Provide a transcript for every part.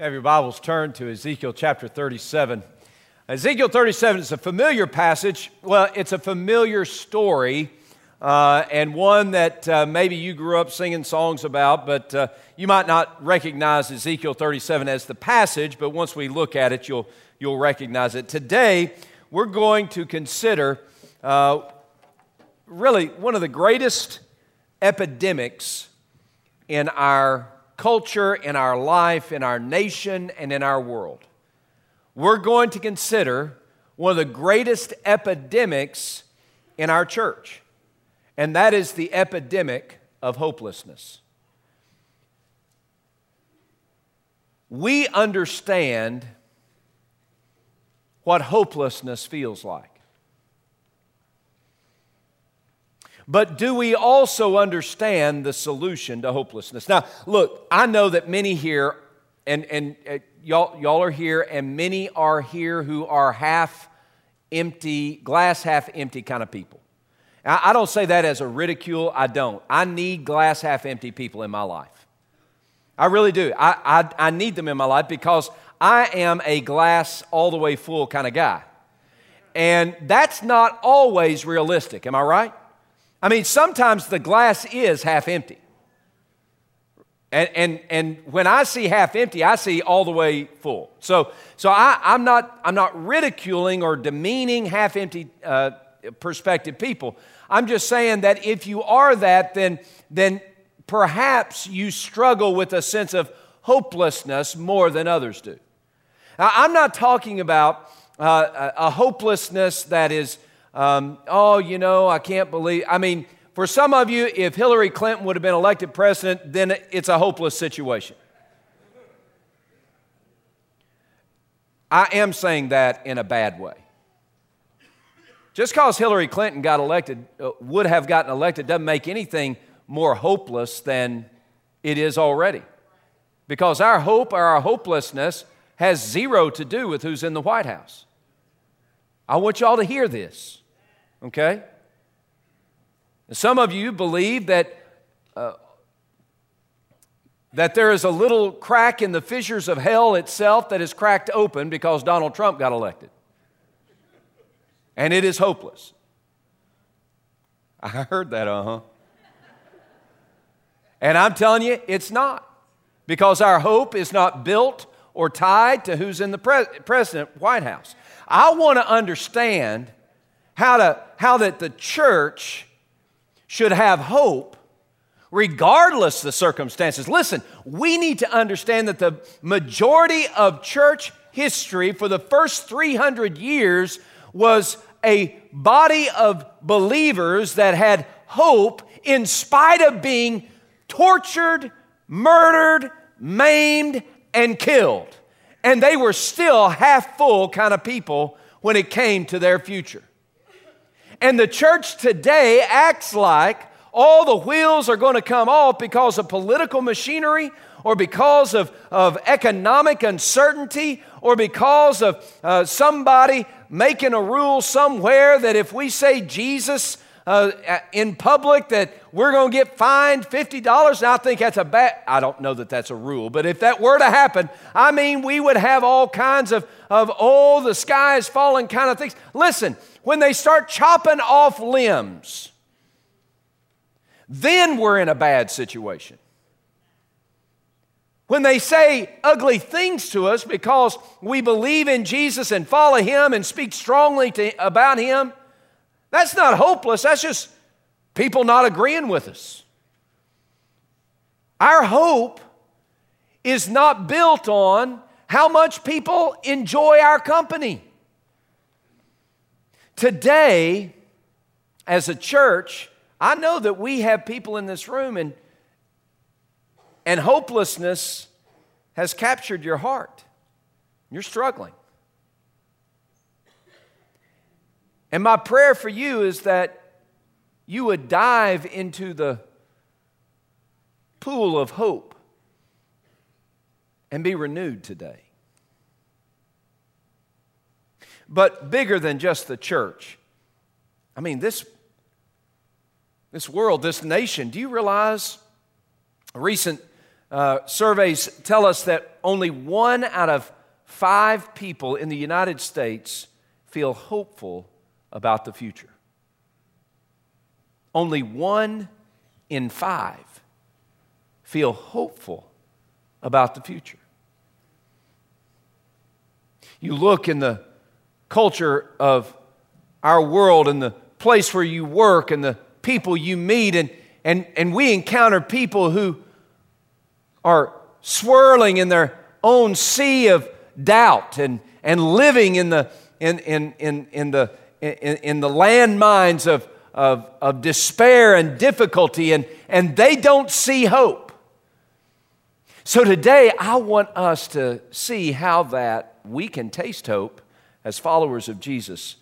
Have your Bibles turned to Ezekiel chapter 37. Ezekiel 37 is a familiar passage. Well, it's a familiar story uh, and one that uh, maybe you grew up singing songs about, but uh, you might not recognize Ezekiel 37 as the passage, but once we look at it, you'll, you'll recognize it. Today, we're going to consider uh, really one of the greatest epidemics in our culture, in our life, in our nation, and in our world. We're going to consider one of the greatest epidemics in our church, and that is the epidemic of hopelessness. We understand what hopelessness feels like. But do we also understand the solution to hopelessness? Now, look, I know that many here, and, and uh, y'all, y'all are here, and many are here who are half empty, glass half empty kind of people. I, I don't say that as a ridicule, I don't. I need glass half empty people in my life. I really do. I, I, I need them in my life because I am a glass all the way full kind of guy. And that's not always realistic, am I right? I mean, sometimes the glass is half empty. And, and, and when I see half empty, I see all the way full. So, so I, I'm, not, I'm not ridiculing or demeaning half empty uh, perspective people. I'm just saying that if you are that, then, then perhaps you struggle with a sense of hopelessness more than others do. Now, I'm not talking about uh, a hopelessness that is um, oh, you know, I can't believe. I mean, for some of you, if Hillary Clinton would have been elected president, then it's a hopeless situation. I am saying that in a bad way. Just because Hillary Clinton got elected, uh, would have gotten elected, doesn't make anything more hopeless than it is already. Because our hope or our hopelessness has zero to do with who's in the White House. I want y'all to hear this okay? Some of you believe that, uh, that there is a little crack in the fissures of hell itself that is cracked open because Donald Trump got elected. And it is hopeless. I heard that, uh huh. And I'm telling you, it's not. Because our hope is not built or tied to who's in the pre- president White House. I want to understand how, to, how that the church should have hope regardless the circumstances. Listen, we need to understand that the majority of church history for the first 300 years was a body of believers that had hope in spite of being tortured, murdered, maimed, and killed. And they were still half full kind of people when it came to their future. And the church today acts like all the wheels are going to come off because of political machinery or because of, of economic uncertainty or because of uh, somebody making a rule somewhere that if we say Jesus uh, in public that we're going to get fined $50 and i think that's a bad i don't know that that's a rule but if that were to happen i mean we would have all kinds of, of oh the sky is falling kind of things listen when they start chopping off limbs, then we're in a bad situation. When they say ugly things to us because we believe in Jesus and follow Him and speak strongly to, about Him, that's not hopeless. That's just people not agreeing with us. Our hope is not built on how much people enjoy our company. Today, as a church, I know that we have people in this room and, and hopelessness has captured your heart. You're struggling. And my prayer for you is that you would dive into the pool of hope and be renewed today but bigger than just the church. I mean, this, this world, this nation, do you realize recent uh, surveys tell us that only one out of five people in the United States feel hopeful about the future. Only one in five feel hopeful about the future. You look in the culture of our world and the place where you work and the people you meet, and, and, and we encounter people who are swirling in their own sea of doubt and, and living in the, in, in, in, in the, in, in the landmines of, of, of despair and difficulty, and, and they don't see hope. So today, I want us to see how that we can taste hope as followers of Jesus,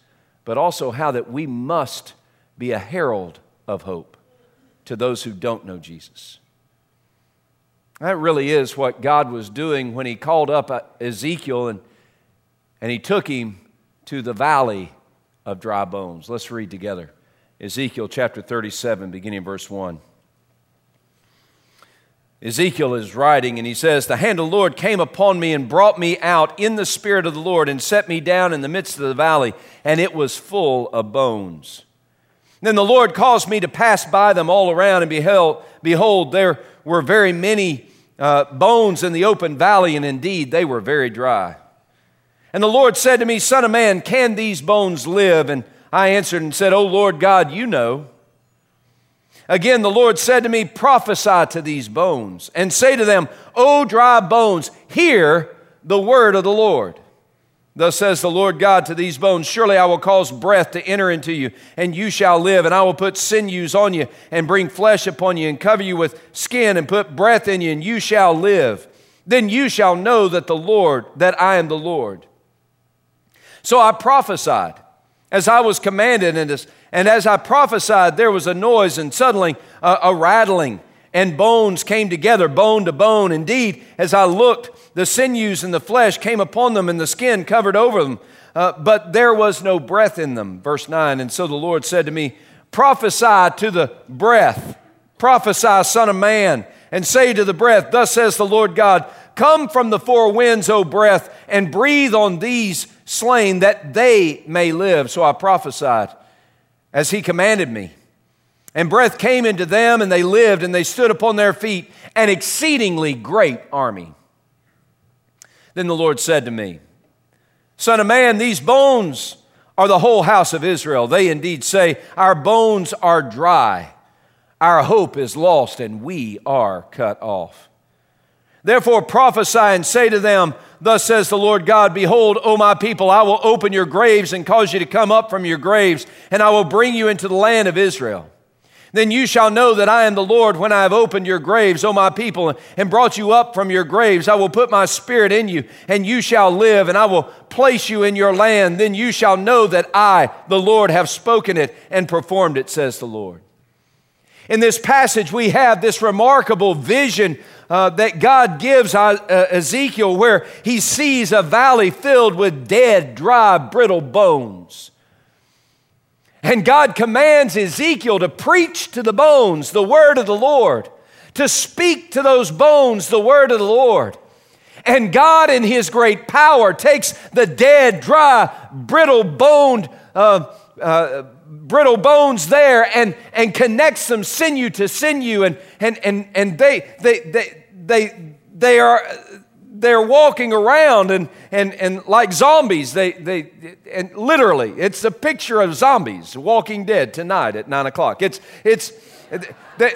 but also how that we must be a herald of hope to those who don't know Jesus. That really is what God was doing when He called up uh, Ezekiel and, and He took him to the valley of dry bones. Let's read together Ezekiel chapter 37, beginning verse 1. Ezekiel is writing and he says, The hand of the Lord came upon me and brought me out in the spirit of the Lord and set me down in the midst of the valley, and it was full of bones. Then the Lord caused me to pass by them all around, and beheld, behold, there were very many uh, bones in the open valley, and indeed they were very dry. And the Lord said to me, Son of man, can these bones live? And I answered and said, O Lord God, you know. Again, the Lord said to me, Prophesy to these bones, and say to them, O dry bones, hear the word of the Lord. Thus says the Lord God to these bones Surely I will cause breath to enter into you, and you shall live. And I will put sinews on you, and bring flesh upon you, and cover you with skin, and put breath in you, and you shall live. Then you shall know that the Lord, that I am the Lord. So I prophesied as I was commanded, and as, and as I prophesied, there was a noise, and suddenly a, a rattling and bones came together, bone to bone. Indeed, as I looked, the sinews and the flesh came upon them, and the skin covered over them. Uh, but there was no breath in them. Verse 9. And so the Lord said to me, Prophesy to the breath, prophesy, Son of Man, and say to the breath, Thus says the Lord God, Come from the four winds, O breath, and breathe on these slain that they may live. So I prophesied as he commanded me. And breath came into them, and they lived, and they stood upon their feet, an exceedingly great army. Then the Lord said to me, Son of man, these bones are the whole house of Israel. They indeed say, Our bones are dry, our hope is lost, and we are cut off. Therefore prophesy and say to them, Thus says the Lord God, Behold, O my people, I will open your graves and cause you to come up from your graves, and I will bring you into the land of Israel. Then you shall know that I am the Lord when I have opened your graves, O my people, and brought you up from your graves. I will put my spirit in you, and you shall live, and I will place you in your land. Then you shall know that I, the Lord, have spoken it and performed it, says the Lord. In this passage, we have this remarkable vision uh, that God gives uh, Ezekiel where he sees a valley filled with dead, dry, brittle bones. And God commands Ezekiel to preach to the bones the word of the Lord, to speak to those bones the word of the Lord. And God, in His great power, takes the dead, dry, brittle boned, uh, uh, brittle bones there and, and connects them sinew to sinew, and, and, and, and they, they, they, they, they are they're walking around and, and, and like zombies. They, they, and literally, it's a picture of zombies walking dead tonight at nine o'clock. It's, it's, they,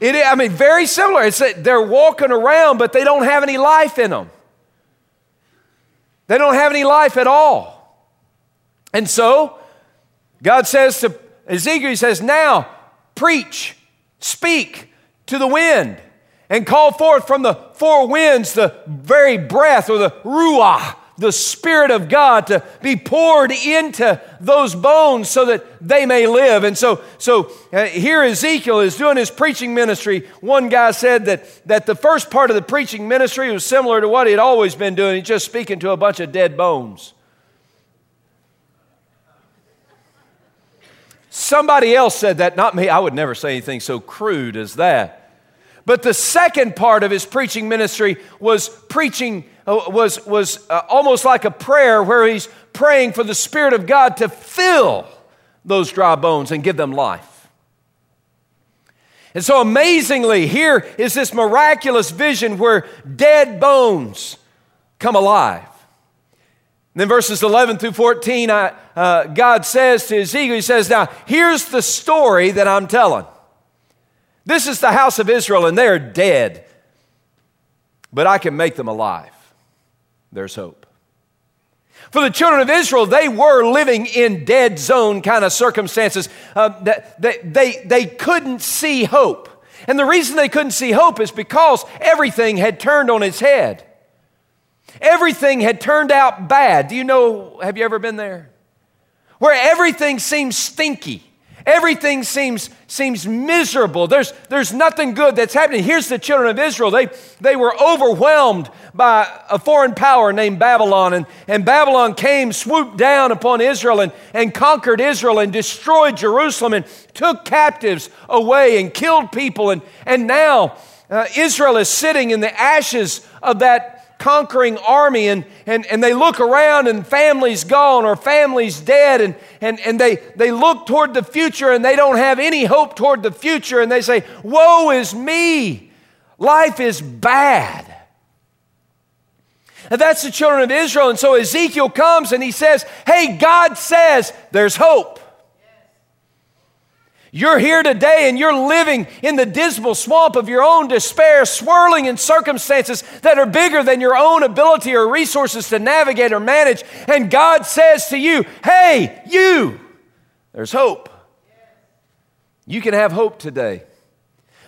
it, I mean, very similar. It's that they're walking around, but they don't have any life in them. They don't have any life at all. And so, God says to Ezekiel, He says, Now preach, speak to the wind and call forth from the four winds the very breath or the ruah, the Spirit of God to be poured into those bones so that they may live. And so, so uh, here Ezekiel is doing his preaching ministry. One guy said that, that the first part of the preaching ministry was similar to what he had always been doing. He's just speaking to a bunch of dead bones. Somebody else said that, not me. I would never say anything so crude as that. But the second part of his preaching ministry was preaching, uh, was, was uh, almost like a prayer where he's praying for the Spirit of God to fill those dry bones and give them life. And so amazingly, here is this miraculous vision where dead bones come alive. Then verses 11 through 14, I, uh, God says to Ezekiel, He says, Now, here's the story that I'm telling. This is the house of Israel, and they're dead, but I can make them alive. There's hope. For the children of Israel, they were living in dead zone kind of circumstances. Uh, that they, they, they couldn't see hope. And the reason they couldn't see hope is because everything had turned on its head. Everything had turned out bad. Do you know, have you ever been there? Where everything seems stinky. Everything seems, seems miserable. There's, there's nothing good that's happening. Here's the children of Israel. They, they were overwhelmed by a foreign power named Babylon. And, and Babylon came, swooped down upon Israel and, and conquered Israel and destroyed Jerusalem and took captives away and killed people. And, and now uh, Israel is sitting in the ashes of that conquering army and, and, and they look around and family's gone or family's dead and, and, and they, they look toward the future and they don't have any hope toward the future and they say, Woe is me! Life is bad. And that's the children of Israel. And so Ezekiel comes and he says, Hey, God says there's hope. You're here today and you're living in the dismal swamp of your own despair, swirling in circumstances that are bigger than your own ability or resources to navigate or manage. And God says to you, Hey, you, there's hope. You can have hope today.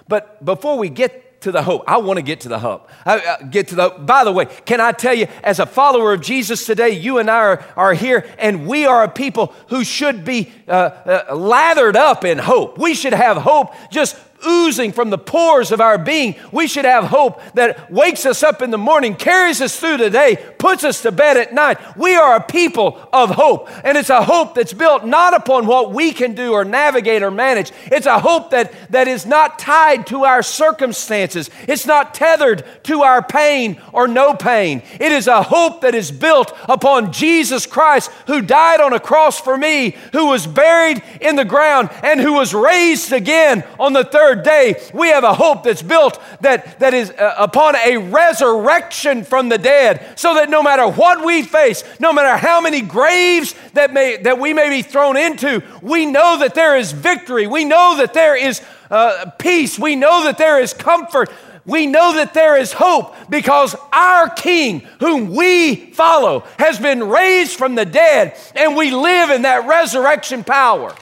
But before we get to the hope. I want to get to the hope. I, uh, get to the. By the way, can I tell you, as a follower of Jesus today, you and I are, are here, and we are a people who should be uh, uh, lathered up in hope. We should have hope just oozing from the pores of our being. We should have hope that wakes us up in the morning, carries us through the day, puts us to bed at night. We are a people of hope. And it's a hope that's built not upon what we can do or navigate or manage. It's a hope that, that is not tied to our circumstances. It's not tethered to our pain or no pain. It is a hope that is built upon Jesus Christ who died on a cross for me, who was buried in the ground, and who was raised again on the third third day, we have a hope that's built that, that is uh, upon a resurrection from the dead, so that no matter what we face, no matter how many graves that, may, that we may be thrown into, we know that there is victory. We know that there is uh, peace. We know that there is comfort. We know that there is hope because our King, whom we follow, has been raised from the dead, and we live in that resurrection power.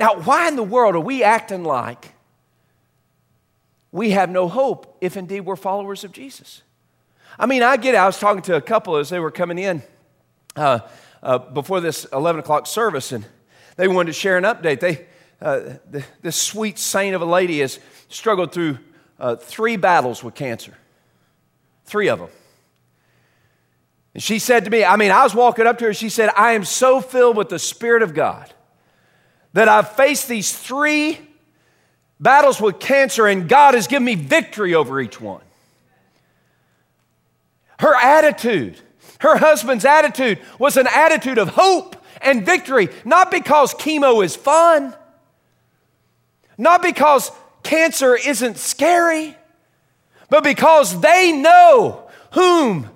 Now, why in the world are we acting like we have no hope if indeed we're followers of Jesus? I mean, I get it. I was talking to a couple as they were coming in uh, uh, before this 11 o'clock service, and they wanted to share an update. They, uh, the, this sweet saint of a lady has struggled through uh, three battles with cancer, three of them. And she said to me, I mean, I was walking up to her, she said, I am so filled with the Spirit of God that I've faced these three battles with cancer, and God has given me victory over each one. Her attitude, her husband's attitude, was an attitude of hope and victory, not because chemo is fun, not because cancer isn't scary, but because they know whom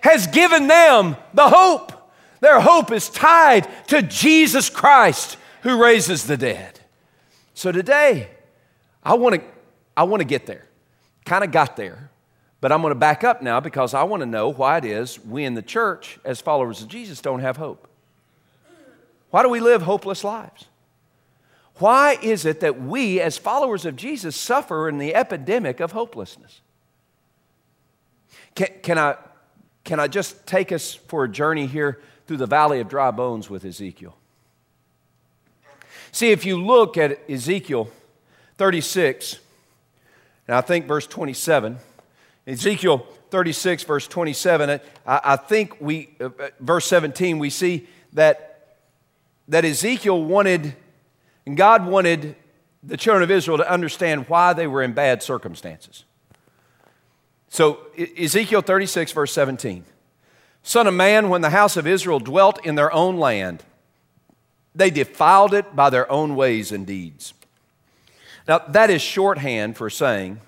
has given them the hope. Their hope is tied to Jesus Christ who raises the dead. So today, I want to I want to get there. Kind of got there, but I'm going to back up now because I want to know why it is we in the church, as followers of Jesus, don't have hope. Why do we live hopeless lives? Why is it that we, as followers of Jesus, suffer in the epidemic of hopelessness? Can, can, I, can I just take us for a journey here through the valley of dry bones with Ezekiel? See, if you look at Ezekiel 36, and I think verse 27, Ezekiel 36, verse 27, I, think we, uh, uh, verse 17, we see that, that Ezekiel wanted, and God wanted the children of Israel to understand why they were in bad circumstances. So, Ezekiel 36, verse 17. Son of man, when the house of Israel dwelt in their own land, they defiled it by their own ways and deeds. Now, that is shorthand for saying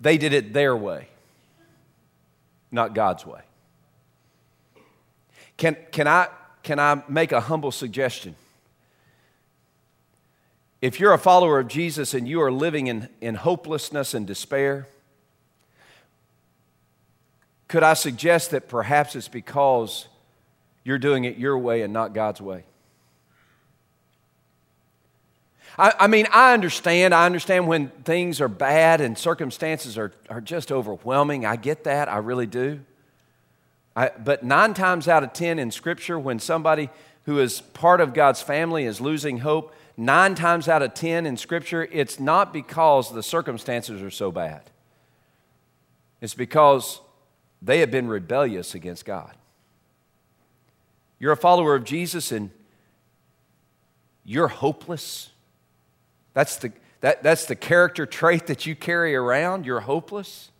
they did it their way, not God's way. Can, can, I, can I make a humble suggestion? If you're a follower of Jesus and you are living in, in hopelessness and despair, could I suggest that perhaps it's because you're doing it your way and not God's way? I, I, mean, I understand. I understand when things are bad and circumstances are, are just overwhelming. I get that. I really do. I, but nine times out of ten in Scripture, when somebody who is part of God's family is losing hope, nine times out of ten in Scripture, it's not because the circumstances are so bad. It's because they have been rebellious against God. You're a follower of Jesus and you're hopeless. That's the, that, that's the character trait that you carry around. You're hopeless.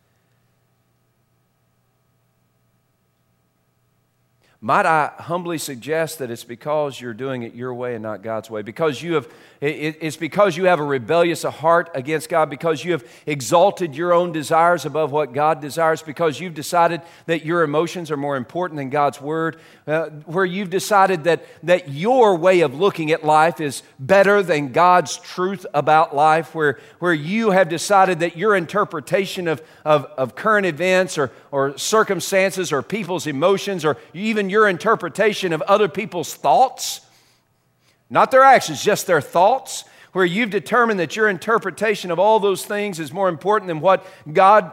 Might I humbly suggest that it's because you're doing it your way and not God's way? Because you have, it's because you have a rebellious heart against God, because you have exalted your own desires above what God desires, because you've decided that your emotions are more important than God's word, uh, where you've decided that, that your way of looking at life is better than God's truth about life, where, where you have decided that your interpretation of, of, of current events or, or circumstances or people's emotions or even your interpretation of other people's thoughts, not their actions, just their thoughts, where you've determined that your interpretation of all those things is more important than what God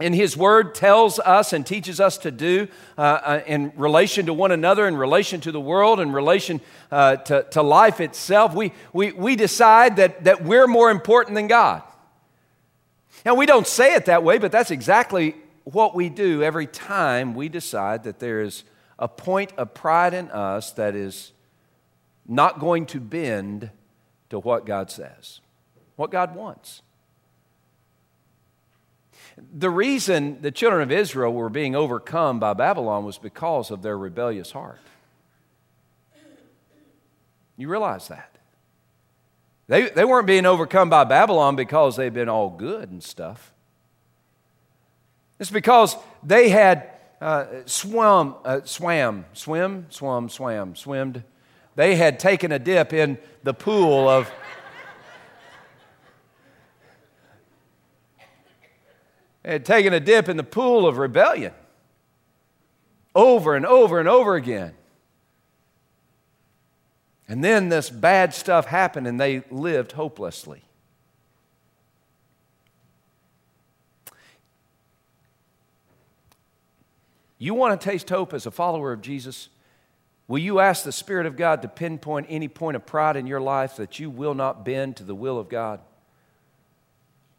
in His Word tells us and teaches us to do uh, uh, in relation to one another, in relation to the world, in relation uh, to, to life itself, we, we, we decide that, that we're more important than God. Now, we don't say it that way, but that's exactly what we do every time we decide that there is a point of pride in us that is not going to bend to what God says, what God wants. The reason the children of Israel were being overcome by Babylon was because of their rebellious heart. You realize that. They, they weren't being overcome by Babylon because they'd been all good and stuff. It's because they had uh, swum, uh, swam, swim, swum, swam, swimmed. They had taken a dip in the pool of. had taken a dip in the pool of rebellion over and over and over again. And then this bad stuff happened and they lived hopelessly. You want to taste hope as a follower of Jesus? Will you ask the Spirit of God to pinpoint any point of pride in your life that you will not bend to the will of God?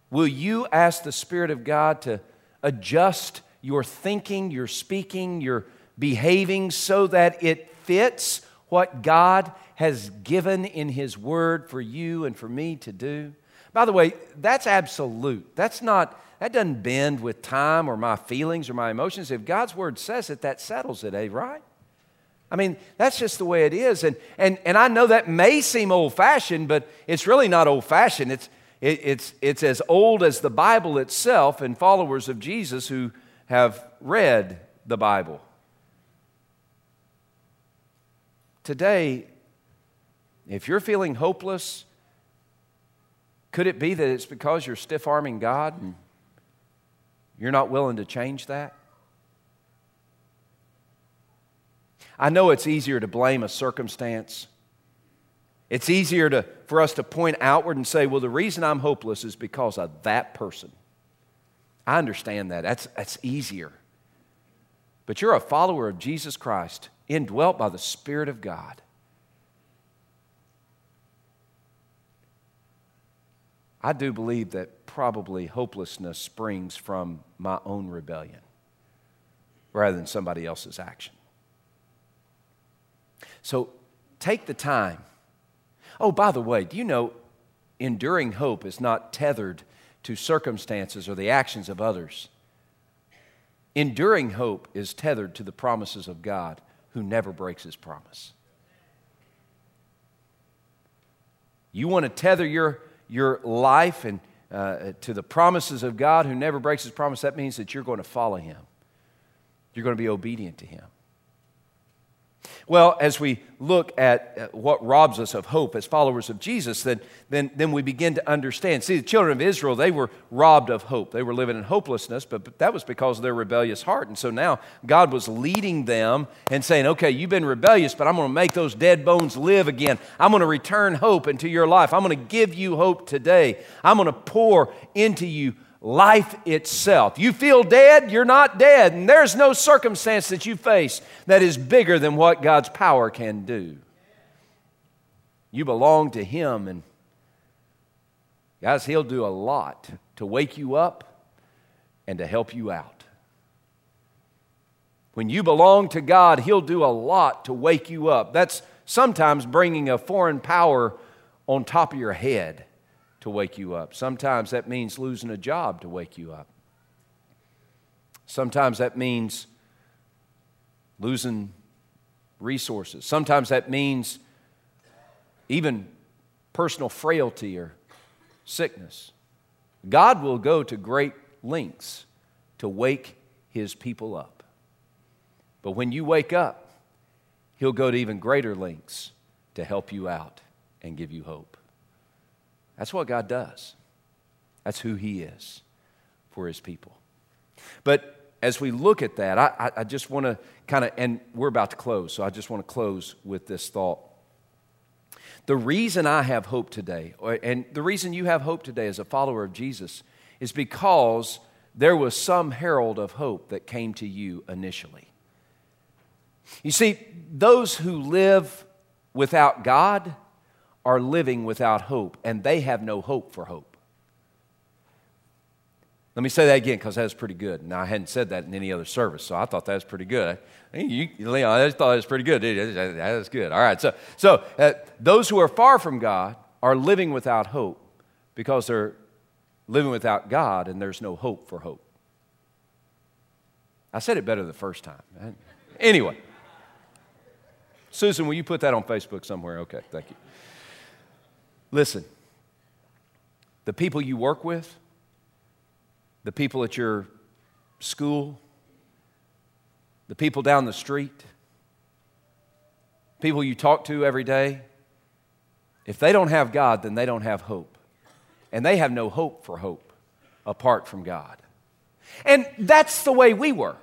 Will you ask the Spirit of God to adjust your thinking, your speaking, your behaving so that it fits what God has given in His Word for you and for me to do? By the way, that's absolute. That's not that doesn't bend with time or my feelings or my emotions. If God's word says it, that settles it, eh, right? I mean, that's just the way it is. And, and, and I know that may seem old fashioned, but it's really not old fashioned. It's, it, it's, it's as old as the Bible itself and followers of Jesus who have read the Bible. Today, if you're feeling hopeless, could it be that it's because you're stiff arming God and you're not willing to change that? I know it's easier to blame a circumstance. It's easier to, for us to point outward and say, well, the reason I'm hopeless is because of that person. I understand that. That's, that's easier. But you're a follower of Jesus Christ, indwelt by the Spirit of God. I do believe that probably hopelessness springs from my own rebellion rather than somebody else's action. So take the time. Oh, by the way, do you know enduring hope is not tethered to circumstances or the actions of others. Enduring hope is tethered to the promises of God who never breaks his promise. You want to tether your, your life and, uh, to the promises of God who never breaks his promise, that means that you're going to follow him. You're going to be obedient to him. Well, as we look at uh, what robs us of hope as followers of Jesus, then, then, then we begin to understand. See, the children of Israel, they were robbed of hope. They were living in hopelessness, but, but that was because of their rebellious heart. And so now God was leading them and saying, okay, you've been rebellious, but I'm going to make those dead bones live again. I'm going to return hope into your life. I'm going to give you hope today. I'm going to pour into you life itself. You feel dead, you're not dead, and there's no circumstance that you face that is bigger than what God's power can do. You belong to Him, and guys, He'll do a lot to wake you up and to help you out. When you belong to God, He'll do a lot to wake you up. That's sometimes bringing a foreign power on top of your head to wake you up. Sometimes that means losing a job to wake you up. Sometimes that means losing resources. Sometimes that means even personal frailty or sickness. God will go to great lengths to wake his people up. But when you wake up, he'll go to even greater lengths to help you out and give you hope. That's what God does. That's who He is for His people. But as we look at that, I, I just want to kind of, and we're about to close, so I just want to close with this thought. The reason I have hope today, and the reason you have hope today as a follower of Jesus, is because there was some herald of hope that came to you initially. You see, those who live without God, are living without hope, and they have no hope for hope. Let me say that again because that's pretty good. Now, I hadn't said that in any other service, so I thought that was pretty good. You, Leon, I thought it was pretty good. That was good. All right, so, so uh, those who are far from God are living without hope because they're living without God and there's no hope for hope. I said it better the first time. Anyway, Susan, will you put that on Facebook somewhere? Okay, thank you. Listen, the people you work with, the people at your school, the people down the street, people you talk to every day, if they don't have God, then they don't have hope. And they have no hope for hope apart from God. And that's the way we were,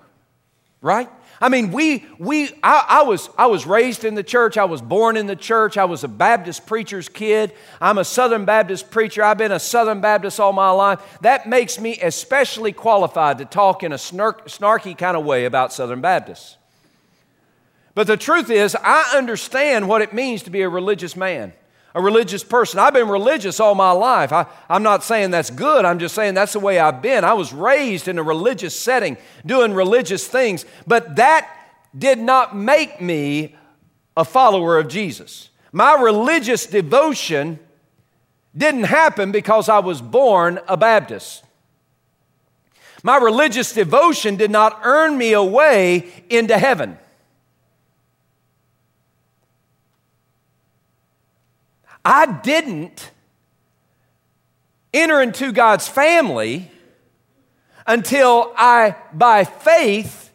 right? I mean, we, we, I, I, was, I was raised in the church. I was born in the church. I was a Baptist preacher's kid. I'm a Southern Baptist preacher. I've been a Southern Baptist all my life. That makes me especially qualified to talk in a snark, snarky kind of way about Southern Baptists. But the truth is, I understand what it means to be a religious man a religious person. I've been religious all my life. I, am not saying that's good. I'm just saying that's the way I've been. I was raised in a religious setting, doing religious things, but that did not make me a follower of Jesus. My religious devotion didn't happen because I was born a Baptist. My religious devotion did not earn me a way into heaven. I didn't enter into God's family until I, by faith,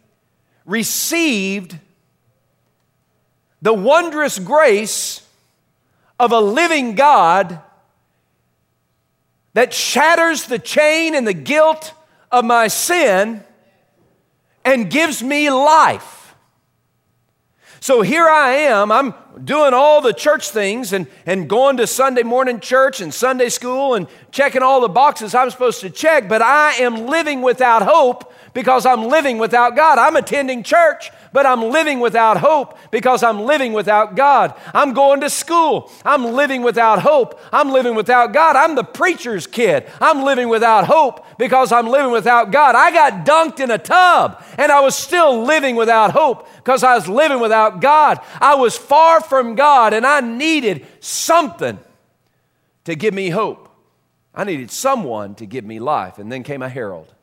received the wondrous grace of a living God that shatters the chain and the guilt of my sin and gives me life. So here I am, I'm doing all the church things and, and going to Sunday morning church and Sunday school and checking all the boxes I'm supposed to check, but I am living without hope because I'm living without God. I'm attending church, but I'm living without hope because I'm living without God. I'm going to school. I'm living without hope. I'm living without God. I'm the preacher's kid. I'm living without hope because I'm living without God. I got dunked in a tub and I was still living without hope because I was living without God. I was far from God and I needed something to give me hope. I needed someone to give me life. And then came a herald.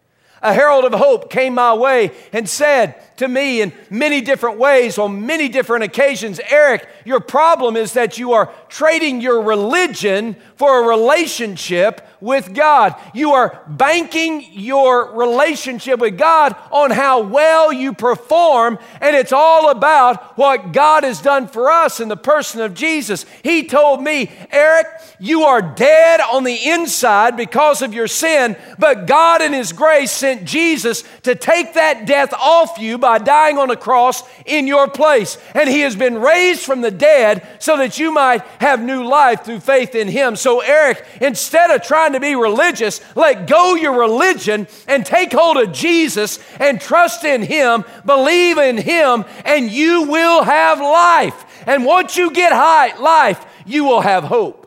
A herald of hope came my way and said to me in many different ways on many different occasions Eric, your problem is that you are trading your religion for a relationship with God. You are banking your relationship with God on how well you perform, and it's all about what God has done for us in the person of Jesus. He told me, Eric, you are dead on the inside because of your sin, but God in His grace sent Jesus to take that death off you by dying on a cross in your place. And He has been raised from the dead so that you might have new life through faith in Him. So, Eric, instead of trying to be religious, let go your religion and take hold of Jesus and trust in Him, believe in Him, and you will have life. And once you get high, life, you will have hope.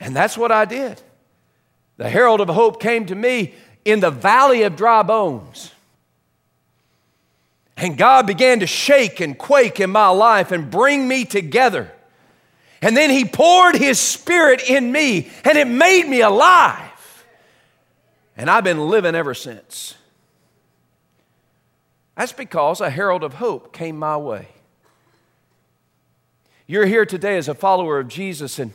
And that's what I did. The herald of hope came to me in the valley of dry bones. And God began to shake and quake in my life and bring me together. And then He poured His Spirit in me, and it made me alive. And I've been living ever since. That's because a herald of hope came my way. You're here today as a follower of Jesus, and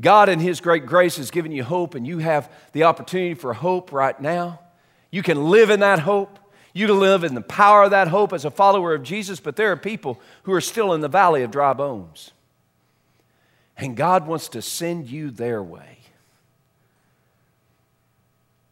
God, in His great grace, has given you hope, and you have the opportunity for hope right now. You can live in that hope. You to live in the power of that hope as a follower of Jesus, but there are people who are still in the valley of dry bones. And God wants to send you their way.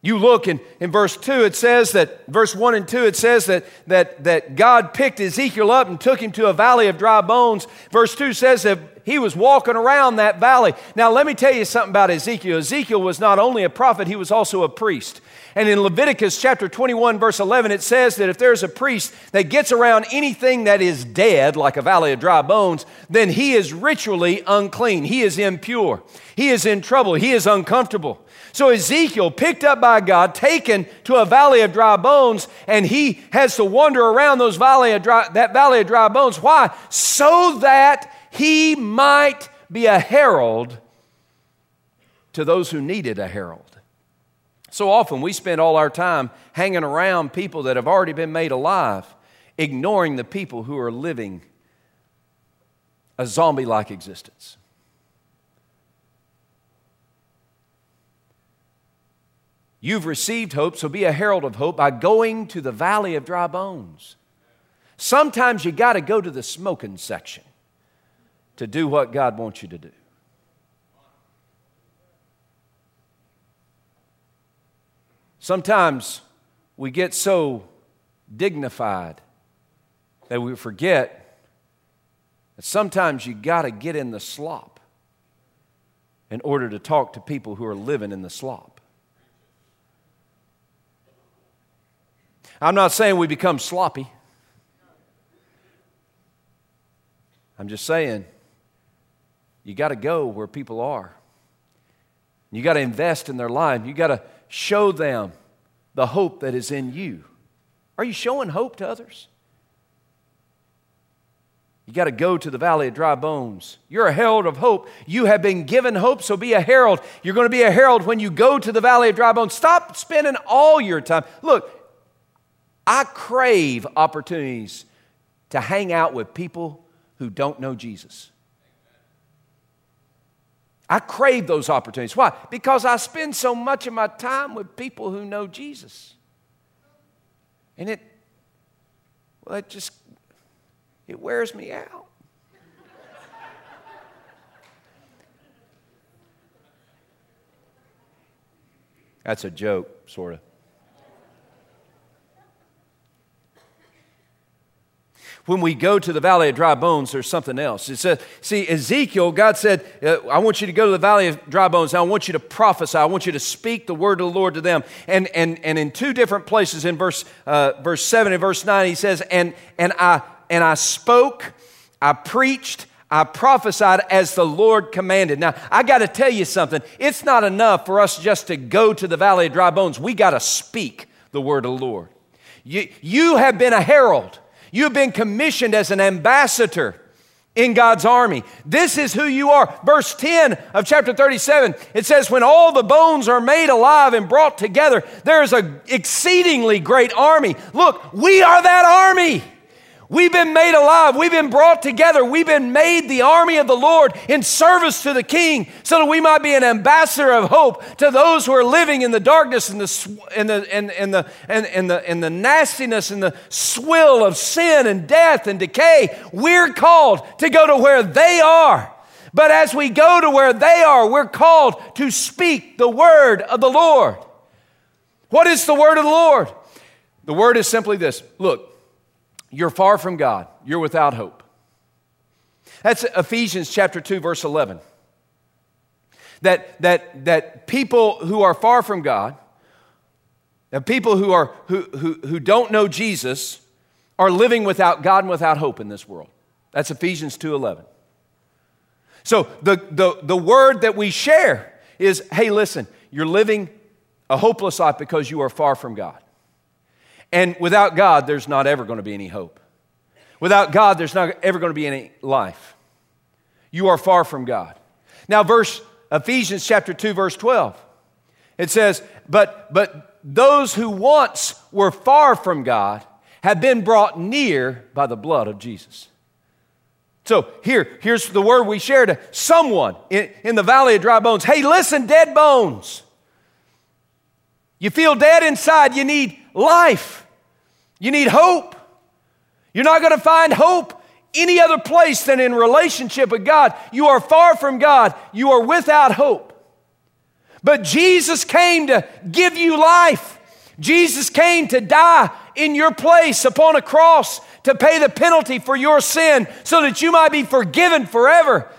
You look in, in verse 2, it says that, verse 1 and 2, it says that, that, that God picked Ezekiel up and took him to a valley of dry bones. Verse 2 says that he was walking around that valley. Now, let me tell you something about Ezekiel. Ezekiel was not only a prophet, he was also a priest. And in Leviticus chapter 21, verse 11, it says that if there's a priest that gets around anything that is dead, like a valley of dry bones, then he is ritually unclean. He is impure. He is in trouble. He is uncomfortable. So Ezekiel, picked up by God, taken to a valley of dry bones, and he has to wander around those valley of dry, that valley of dry bones. Why? So that he might be a herald to those who needed a herald. So often we spend all our time hanging around people that have already been made alive, ignoring the people who are living a zombie like existence. You've received hope, so be a herald of hope by going to the valley of dry bones. Sometimes you got to go to the smoking section to do what God wants you to do. Sometimes we get so dignified that we forget that sometimes you got to get in the slop in order to talk to people who are living in the slop. I'm not saying we become sloppy. I'm just saying you got to go where people are. You got to invest in their life. You got to show them the hope that is in you. Are you showing hope to others? You got to go to the valley of dry bones. You're a herald of hope. You have been given hope, so be a herald. You're going to be a herald when you go to the valley of dry bones. Stop spending all your time. Look, I crave opportunities to hang out with people who don't know Jesus. I crave those opportunities. Why? Because I spend so much of my time with people who know Jesus. And it, well, it just, it wears me out. That's a joke, sort of. When we go to the valley of dry bones, there's something else. It says, see, Ezekiel, God said, uh, I want you to go to the valley of dry bones. I want you to prophesy. I want you to speak the word of the Lord to them. And, and, and in two different places in verse, uh, verse 7 and verse 9, he says, and, and, I, and I spoke, I preached, I prophesied as the Lord commanded. Now, I got to tell you something. It's not enough for us just to go to the valley of dry bones. We got to speak the word of the Lord. You, you have been a herald. You've been commissioned as an ambassador in God's army. This is who you are. Verse 10 of chapter 37, it says, When all the bones are made alive and brought together, there is an exceedingly great army. Look, we are that army. We've been made alive. We've been brought together. We've been made the army of the Lord in service to the King so that we might be an ambassador of hope to those who are living in the darkness and the, and the, and, and the, and, and the, and the nastiness and the swill of sin and death and decay. We're called to go to where they are. But as we go to where they are, we're called to speak the word of the Lord. What is the word of the Lord? The word is simply this look, you're far from God. You're without hope. That's Ephesians chapter 2, verse 11. That, that, that people who are far from God, that people who, are, who, who, who don't know Jesus, are living without God and without hope in this world. That's Ephesians 2:11. So the, the, the word that we share is hey, listen, you're living a hopeless life because you are far from God. And without God, there's not ever going to be any hope. Without God, there's not ever going to be any life. You are far from God. Now, verse Ephesians chapter 2, verse 12. It says, But but those who once were far from God have been brought near by the blood of Jesus. So here, here's the word we shared. Someone in, in the valley of dry bones. Hey, listen, dead bones. You feel dead inside, you need life, you need hope. You're not going to find hope any other place than in relationship with God. You are far from God, you are without hope. But Jesus came to give you life. Jesus came to die in your place upon a cross to pay the penalty for your sin so that you might be forgiven forever.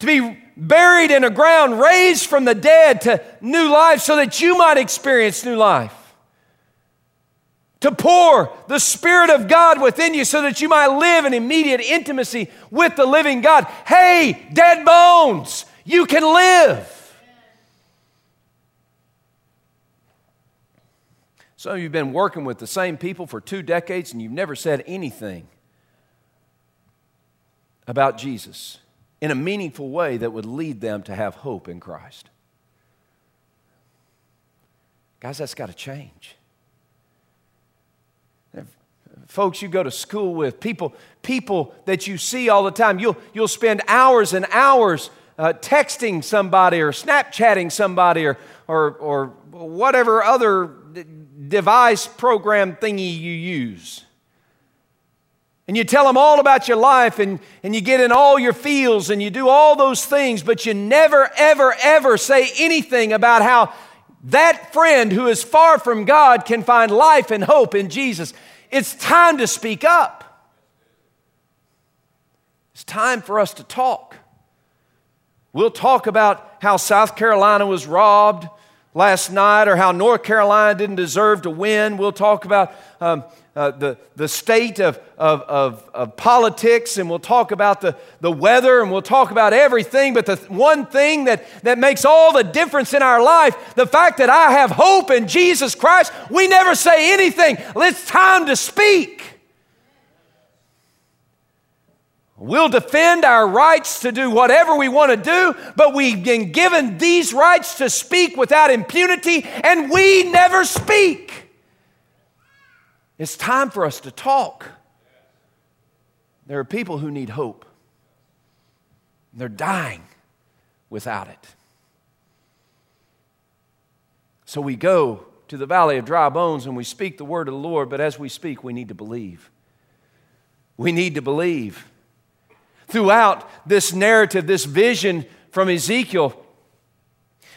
To be buried in a ground, raised from the dead to new life so that you might experience new life. To pour the Spirit of God within you so that you might live in immediate intimacy with the living God. Hey, dead bones, you can live. Some of you have been working with the same people for two decades and you've never said anything about Jesus in a meaningful way that would lead them to have hope in Christ. Guys, that's got to change. Folks you go to school with, people, people that you see all the time, you'll, you'll spend hours and hours uh, texting somebody or Snapchatting somebody or, or, or whatever other device program thingy you use. And you tell them all about your life and, and you get in all your feels and you do all those things, but you never, ever, ever say anything about how that friend who is far from God can find life and hope in Jesus. It's time to speak up. It's time for us to talk. We'll talk about how South Carolina was robbed last night or how North Carolina didn't deserve to win. We'll talk about um, uh, the, the state of, of, of, of, politics, and we'll talk about the, the weather, and we'll talk about everything. But the one thing that, that makes all the difference in our life, the fact that I have hope in Jesus Christ, we never say anything. It's time to speak. We'll defend our rights to do whatever we want to do, but we've been given these rights to speak without impunity, and we never speak. It's time for us to talk. There are people who need hope, they're dying without it. So we go to the valley of dry bones and we speak the word of the Lord, but as we speak, we need to believe. We need to believe. Throughout this narrative, this vision from Ezekiel,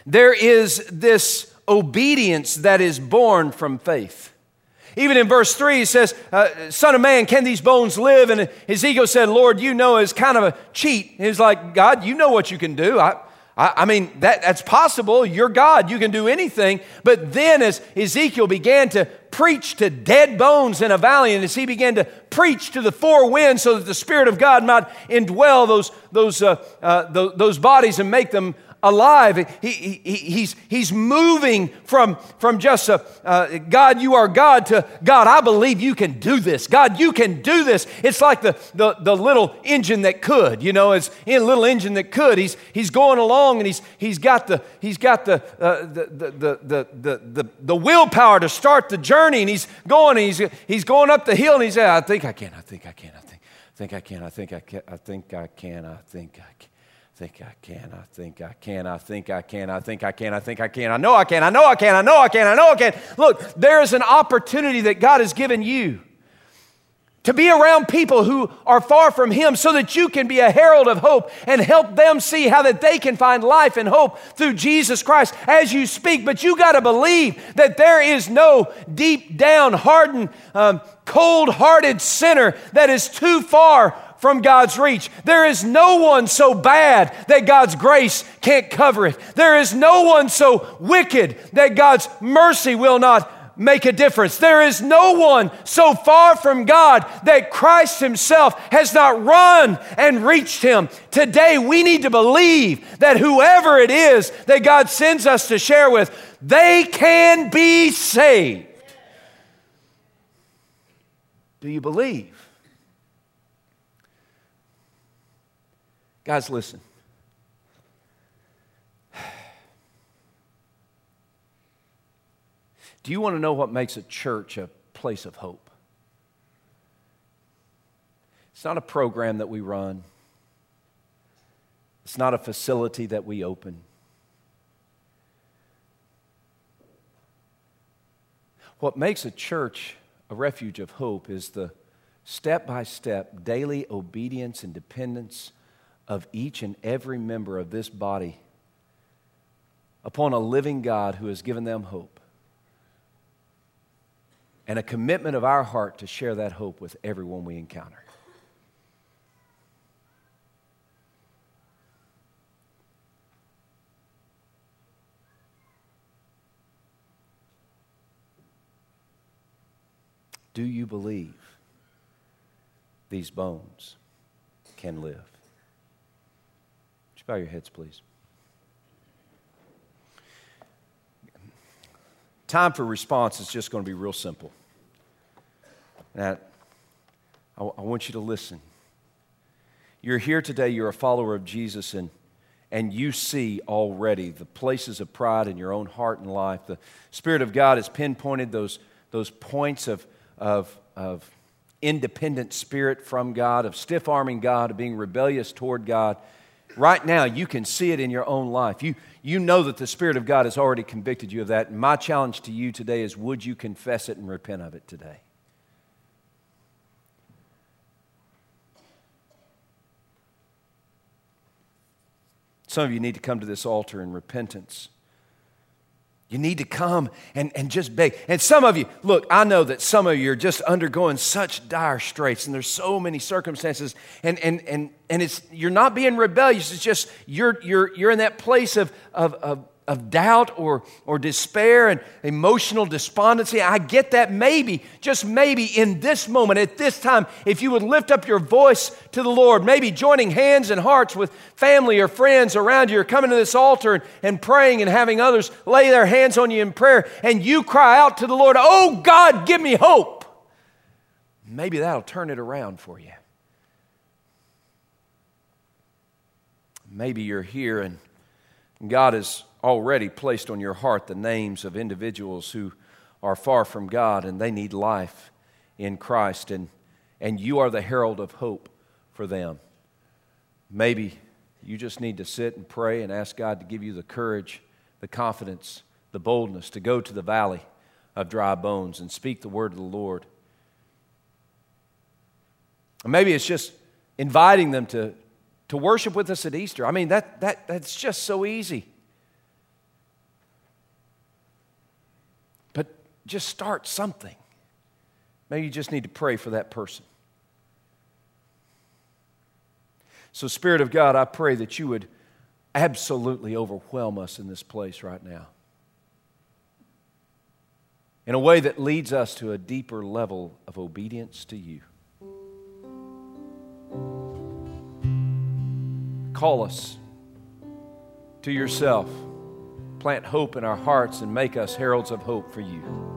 there is this obedience that is born from faith. Even in verse 3, he says, uh, Son of man, can these bones live? And Ezekiel said, Lord, you know, is kind of a cheat. He's like, God, you know what you can do. I, I, I mean, that, that's possible. You're God. You can do anything. But then, as Ezekiel began to preach to dead bones in a valley, and as he began to preach to the four winds so that the Spirit of God might indwell those, those, uh, uh, those, those bodies and make them alive. He, he, he's, he's moving from, from just a uh, God, you are God to God, I believe you can do this. God, you can do this. It's like the, the, the little engine that could, you know, it's a little engine that could. He's, he's going along and he's, he's got, the, he's got the, uh, the, the, the, the, the, the, willpower to start the journey and he's going and he's, he's going up the hill and he's I think I can, I think I can, I think, I think I can, I think I can, I think I can, I think I can think I can, I think I can, I think I can, I think I can, I think I can, I know I can, I know I can, I know I can, I know I can. Look, there is an opportunity that God has given you to be around people who are far from Him so that you can be a herald of hope and help them see how that they can find life and hope through Jesus Christ as you speak. But you got to believe that there is no deep down, hardened, um, cold hearted sinner that is too far from God's reach. There is no one so bad that God's grace can't cover it. There is no one so wicked that God's mercy will not make a difference. There is no one so far from God that Christ Himself has not run and reached Him. Today, we need to believe that whoever it is that God sends us to share with, they can be saved. Do you believe? Guys, listen. Do you want to know what makes a church a place of hope? It's not a program that we run. It's not a facility that we open. What makes a church a refuge of hope is the step by step daily obedience and dependence of each and every member of this body upon a living God who has given them hope. And a commitment of our heart to share that hope with everyone we encounter. Do you believe these bones can live? Bow your heads, please? Time for response is just going to be real simple. Now, I, I want you to listen. You're here today, you're a follower of Jesus, and, and you see already the places of pride in your own heart and life. The Spirit of God has pinpointed those, those points of, of, of independent spirit from God, of stiff arming God, of being rebellious toward God right now, you can see it in your own life. You, you know that the Spirit of God has already convicted you of that. My challenge to you today is would you confess it and repent of it today? Some of you need to come to this altar in repentance. You need to come and, and just beg. And some of you, look, I know that some of you are just undergoing such dire straits, and there's so many circumstances, and, and, and, and it's, you're not being rebellious. It's just you're, you're, you're in that place of, of, of of doubt or, or despair and emotional despondency. I get that maybe, just maybe in this moment, at this time, if you would lift up your voice to the Lord, maybe joining hands and hearts with family or friends around you, or coming to this altar and, and praying and having others lay their hands on you in prayer, and you cry out to the Lord, Oh God, give me hope. Maybe that'll turn it around for you. Maybe you're here and God is already placed on your heart the names of individuals who are far from God and they need life in Christ, and, and you are the herald of hope for them. Maybe you just need to sit and pray and ask God to give you the courage, the confidence, the boldness to go to the valley of dry bones and speak the word of the Lord. Or maybe it's just inviting them to, to worship with us at Easter. I mean, that, that, that's just so easy. Just start something. Maybe you just need to pray for that person. So, Spirit of God, I pray that you would absolutely overwhelm us in this place right now in a way that leads us to a deeper level of obedience to you. Call us to yourself. Plant hope in our hearts and make us heralds of hope for you.